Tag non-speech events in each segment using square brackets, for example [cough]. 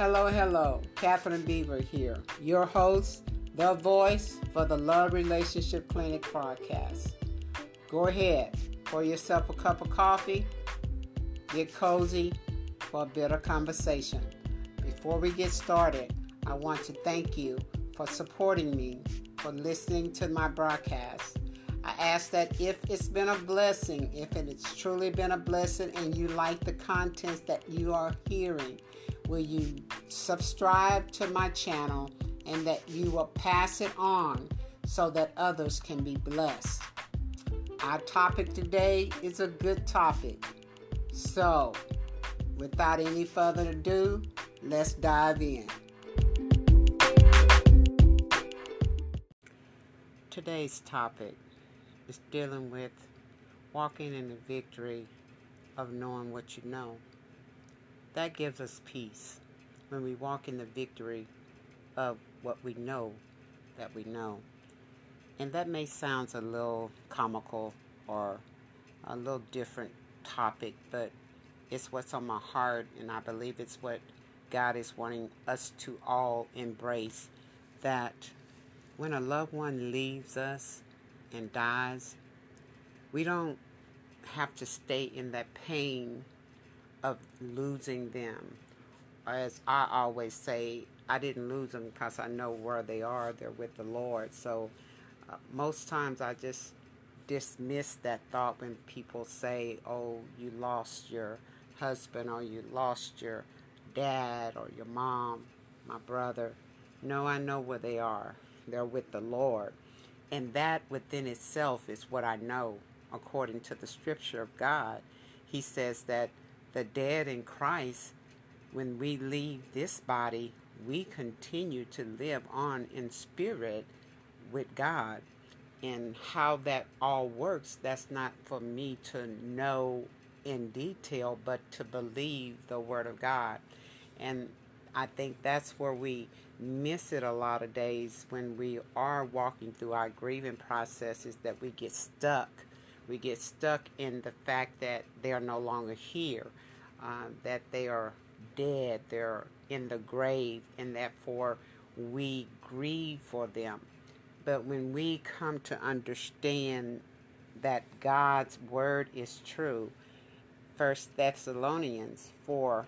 Hello, hello. Catherine Beaver here, your host, the voice for the Love Relationship Clinic podcast. Go ahead, pour yourself a cup of coffee, get cozy for a bit of conversation. Before we get started, I want to thank you for supporting me, for listening to my broadcast. I ask that if it's been a blessing, if it's truly been a blessing and you like the contents that you are hearing, will you subscribe to my channel and that you will pass it on so that others can be blessed? Our topic today is a good topic. So, without any further ado, let's dive in. Today's topic is dealing with walking in the victory of knowing what you know. That gives us peace when we walk in the victory of what we know that we know. And that may sound a little comical or a little different topic, but it's what's on my heart, and I believe it's what God is wanting us to all embrace that when a loved one leaves us, and dies, we don't have to stay in that pain of losing them. As I always say, I didn't lose them because I know where they are. They're with the Lord. So uh, most times I just dismiss that thought when people say, oh, you lost your husband or you lost your dad or your mom, my brother. No, I know where they are. They're with the Lord. And that within itself is what I know according to the scripture of God. He says that the dead in Christ, when we leave this body, we continue to live on in spirit with God. And how that all works, that's not for me to know in detail, but to believe the Word of God. And I think that's where we miss it a lot of days when we are walking through our grieving processes that we get stuck. We get stuck in the fact that they are no longer here, uh, that they are dead, they're in the grave, and therefore we grieve for them. But when we come to understand that God's word is true, First Thessalonians 4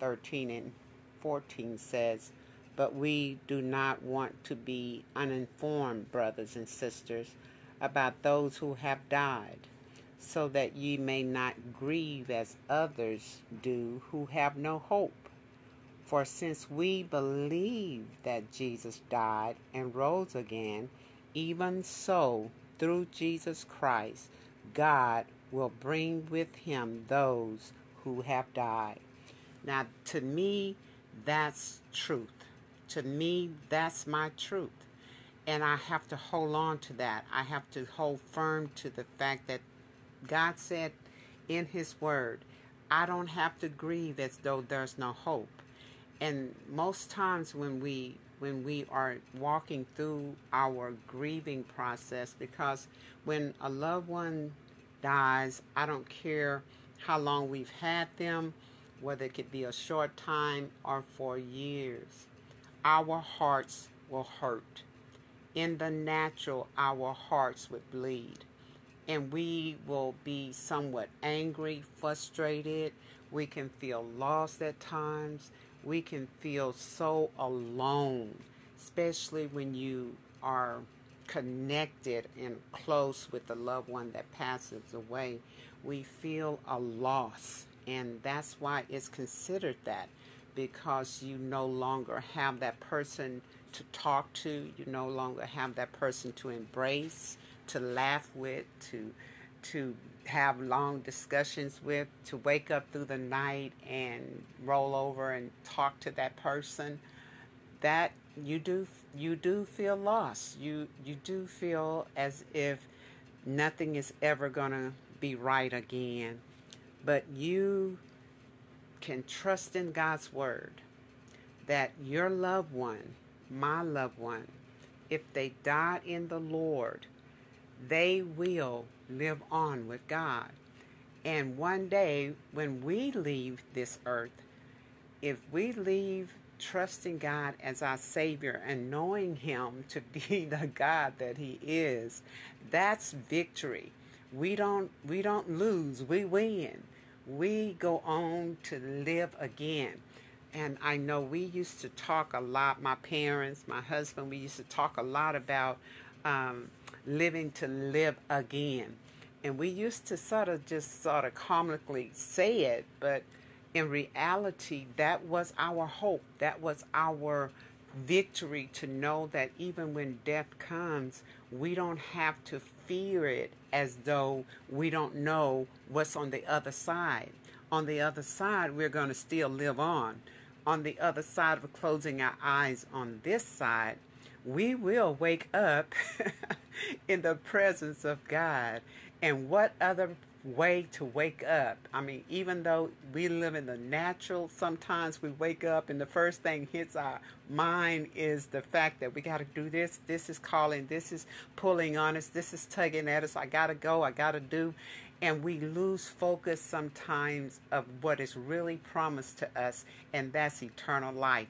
13 and 14 says, But we do not want to be uninformed, brothers and sisters, about those who have died, so that ye may not grieve as others do who have no hope. For since we believe that Jesus died and rose again, even so, through Jesus Christ, God will bring with him those who have died. Now, to me, that's truth. To me, that's my truth. And I have to hold on to that. I have to hold firm to the fact that God said in His Word, I don't have to grieve as though there's no hope. And most times when we when we are walking through our grieving process, because when a loved one dies, I don't care how long we've had them, whether it could be a short time or for years. Our hearts will hurt. In the natural, our hearts would bleed. And we will be somewhat angry, frustrated. We can feel lost at times. We can feel so alone, especially when you are connected and close with the loved one that passes away. We feel a loss and that's why it's considered that because you no longer have that person to talk to, you no longer have that person to embrace, to laugh with, to to have long discussions with, to wake up through the night and roll over and talk to that person. That you do you do feel lost. You you do feel as if nothing is ever going to be right again but you can trust in God's word that your loved one, my loved one, if they died in the Lord, they will live on with God. And one day, when we leave this earth, if we leave trusting God as our Savior and knowing Him to [laughs] be the God that He is, that's victory. We don't we don't lose, we win. We go on to live again. And I know we used to talk a lot, my parents, my husband, we used to talk a lot about um, living to live again. And we used to sort of just sort of comically say it, but in reality, that was our hope. That was our victory to know that even when death comes, we don't have to fear it as though we don't know what's on the other side. On the other side, we're going to still live on. On the other side of closing our eyes on this side, we will wake up [laughs] in the presence of God. And what other way to wake up. I mean, even though we live in the natural, sometimes we wake up and the first thing hits our mind is the fact that we got to do this. This is calling. This is pulling on us. This is tugging at us. I got to go. I got to do. And we lose focus sometimes of what is really promised to us, and that's eternal life.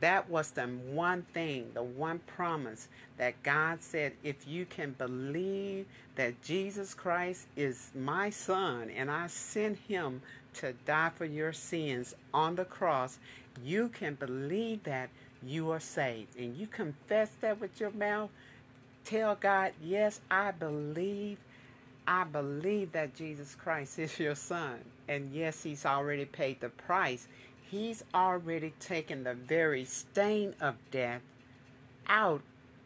That was the one thing, the one promise that God said if you can believe that Jesus Christ is my son and I sent him to die for your sins on the cross, you can believe that you are saved. And you confess that with your mouth. Tell God, yes, I believe. I believe that Jesus Christ is your son. And yes, he's already paid the price He's already taken the very stain of death out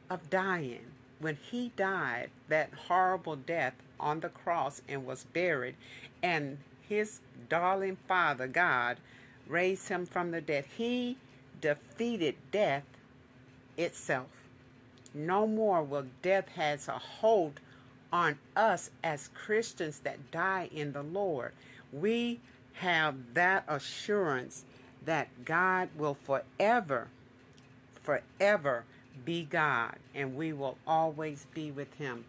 of dying. When he died, that horrible death on the cross and was buried, and his darling Father, God, raised him from the dead, he defeated death itself. No more will death has a hold on us as Christians that die in the Lord. We have that assurance that God will forever, forever be God, and we will always be with Him.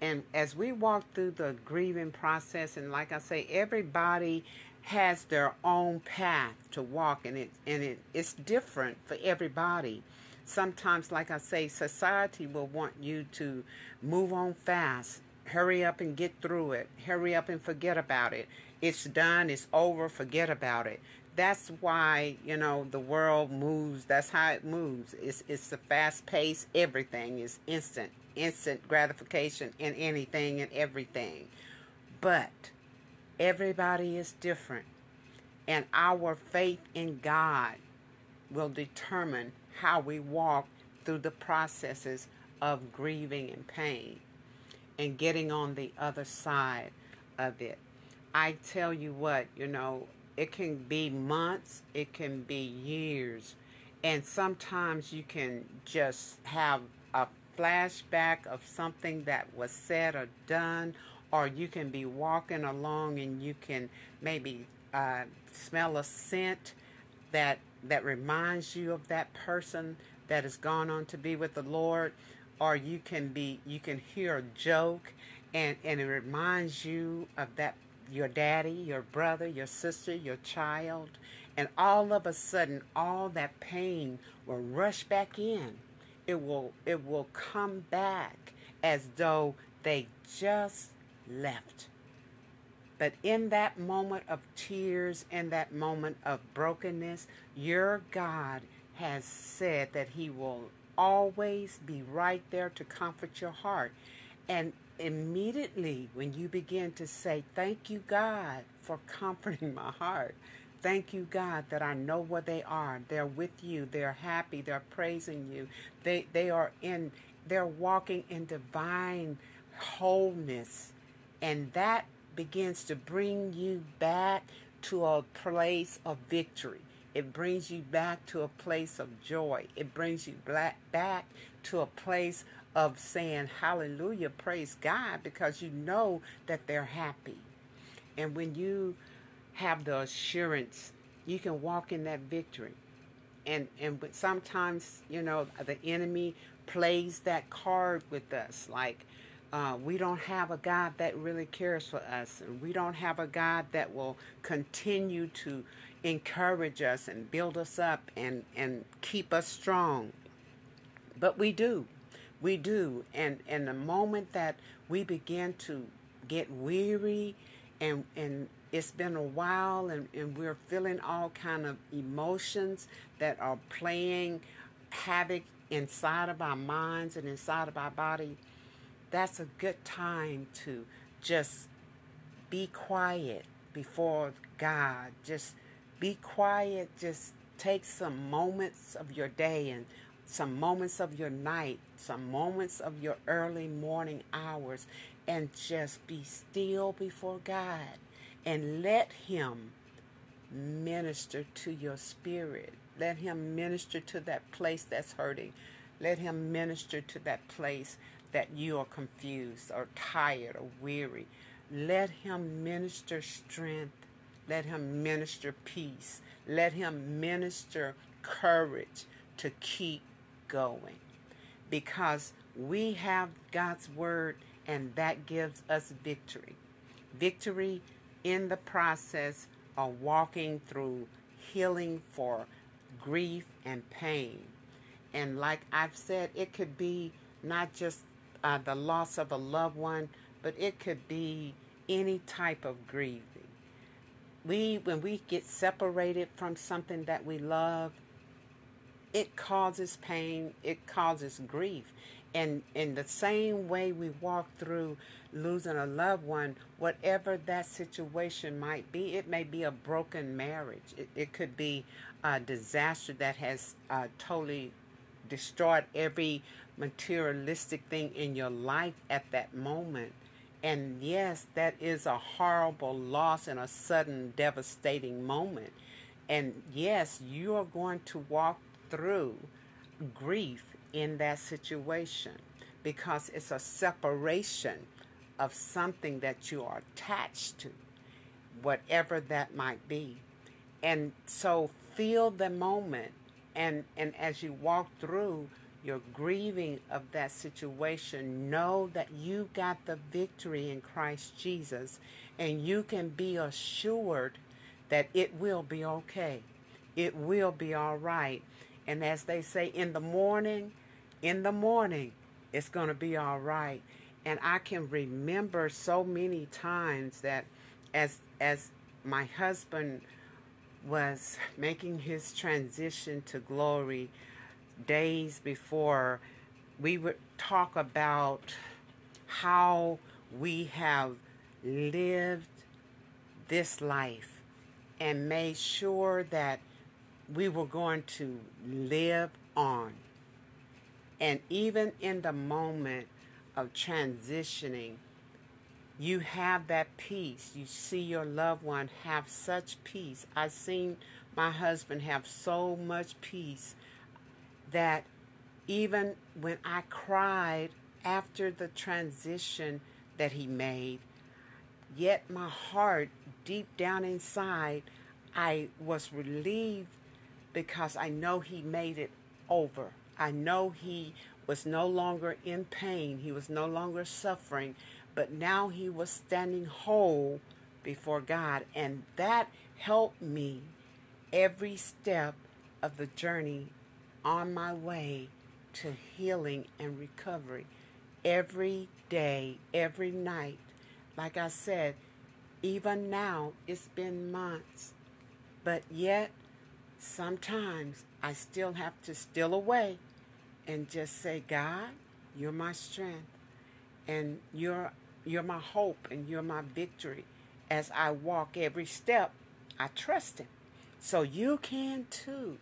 And as we walk through the grieving process, and like I say, everybody has their own path to walk, and it and it, it's different for everybody. Sometimes, like I say, society will want you to move on fast, hurry up and get through it, hurry up and forget about it. It's done, it's over, forget about it that's why you know the world moves that's how it moves. It's it's a fast pace everything is instant instant gratification in anything and everything. But everybody is different and our faith in God will determine how we walk through the processes of grieving and pain and getting on the other side of it. I tell you what you know it can be months, it can be years. And sometimes you can just have a flashback of something that was said or done, or you can be walking along and you can maybe uh, smell a scent that that reminds you of that person that has gone on to be with the Lord, or you can be you can hear a joke and and it reminds you of that your daddy, your brother, your sister, your child, and all of a sudden all that pain will rush back in. It will it will come back as though they just left. But in that moment of tears, in that moment of brokenness, your God has said that He will always be right there to comfort your heart. And immediately when you begin to say, Thank you, God, for comforting my heart. Thank you, God, that I know where they are. They're with you. They're happy. They're praising you. They they are in they're walking in divine wholeness. And that begins to bring you back to a place of victory. It brings you back to a place of joy. It brings you back to a place of saying hallelujah, praise God, because you know that they're happy. And when you have the assurance, you can walk in that victory. And and sometimes, you know, the enemy plays that card with us. Like uh, we don't have a God that really cares for us, and we don't have a God that will continue to encourage us and build us up and, and keep us strong. But we do. We do. And, and the moment that we begin to get weary and, and it's been a while and, and we're feeling all kind of emotions that are playing havoc inside of our minds and inside of our body, that's a good time to just be quiet before God. Just be quiet. Just take some moments of your day and some moments of your night, some moments of your early morning hours, and just be still before God and let Him minister to your spirit. Let Him minister to that place that's hurting. Let Him minister to that place that you are confused or tired or weary. Let Him minister strength. Let Him minister peace. Let Him minister courage to keep going. Because we have God's Word and that gives us victory. Victory in the process of walking through healing for grief and pain. And like I've said, it could be not just uh, the loss of a loved one, but it could be any type of grieving. We, when we get separated from something that we love, it causes pain, it causes grief. And in the same way we walk through losing a loved one, whatever that situation might be, it may be a broken marriage. It, it could be a disaster that has uh, totally destroyed every materialistic thing in your life at that moment. And yes, that is a horrible loss and a sudden devastating moment. And yes, you are going to walk through grief in that situation because it's a separation of something that you are attached to, whatever that might be. And so feel the moment and and as you walk through your grieving of that situation, know that you got the victory in Christ Jesus and you can be assured that it will be okay. It will be all right. And as they say in the morning, in the morning, it's going to be all right. And I can remember so many times that as as my husband was making his transition to glory days before we would talk about how we have lived this life and made sure that we were going to live on and even in the moment of transitioning, you have that peace. You see your loved one have such peace. I've seen my husband have so much peace that even when I cried after the transition that he made, yet my heart, deep down inside, I was relieved because I know he made it over. I know he was no longer in pain, he was no longer suffering, but now he was standing whole before God. And that helped me every step of the journey on my way to healing and recovery. Every day, every night. Like I said, even now, it's been months, but yet sometimes I still have to steal away and just say, God, you're my strength and you're you're my hope and you're my victory. As I walk every step, I trust him. So you can too.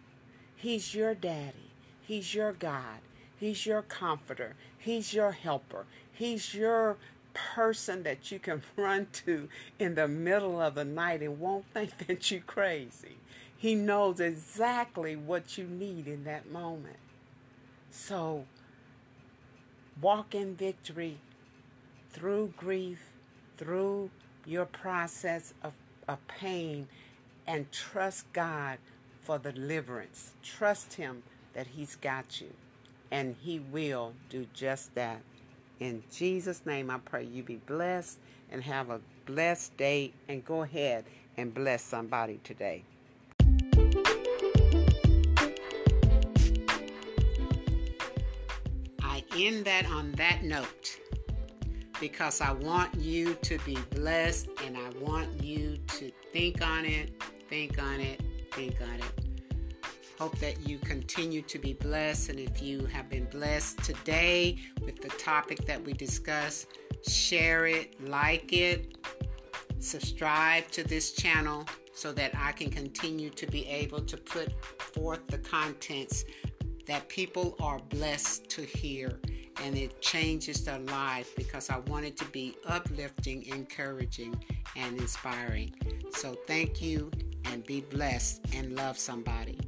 He's your daddy. He's your God. He's your comforter. He's your helper. He's your person that you can [laughs] run to in the middle of the night and won't think [laughs] that you're crazy. He knows exactly what you need in that moment. So, walk in victory through grief, through your process of, of pain, and trust God for the deliverance. Trust Him that He's got you, and He will do just that. In Jesus' name, I pray you be blessed and have a blessed day. And go ahead and bless somebody today. I end that on that note because I want you to be blessed and I want you to think on it, think on it, think on it. Hope that you continue to be blessed. And if you have been blessed today with the topic that we discussed, share it, like it, subscribe to this channel so that I can continue to be able to put forth the contents that people are blessed to hear and it changes their life because I want it to be uplifting, encouraging, and inspiring. So thank you and be blessed and love somebody.